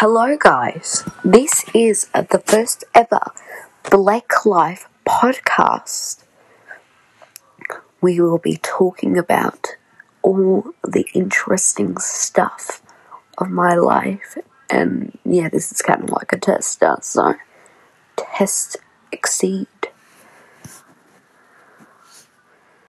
Hello, guys. This is the first ever Black Life podcast. We will be talking about all the interesting stuff of my life, and yeah, this is kind of like a tester, so test, exceed,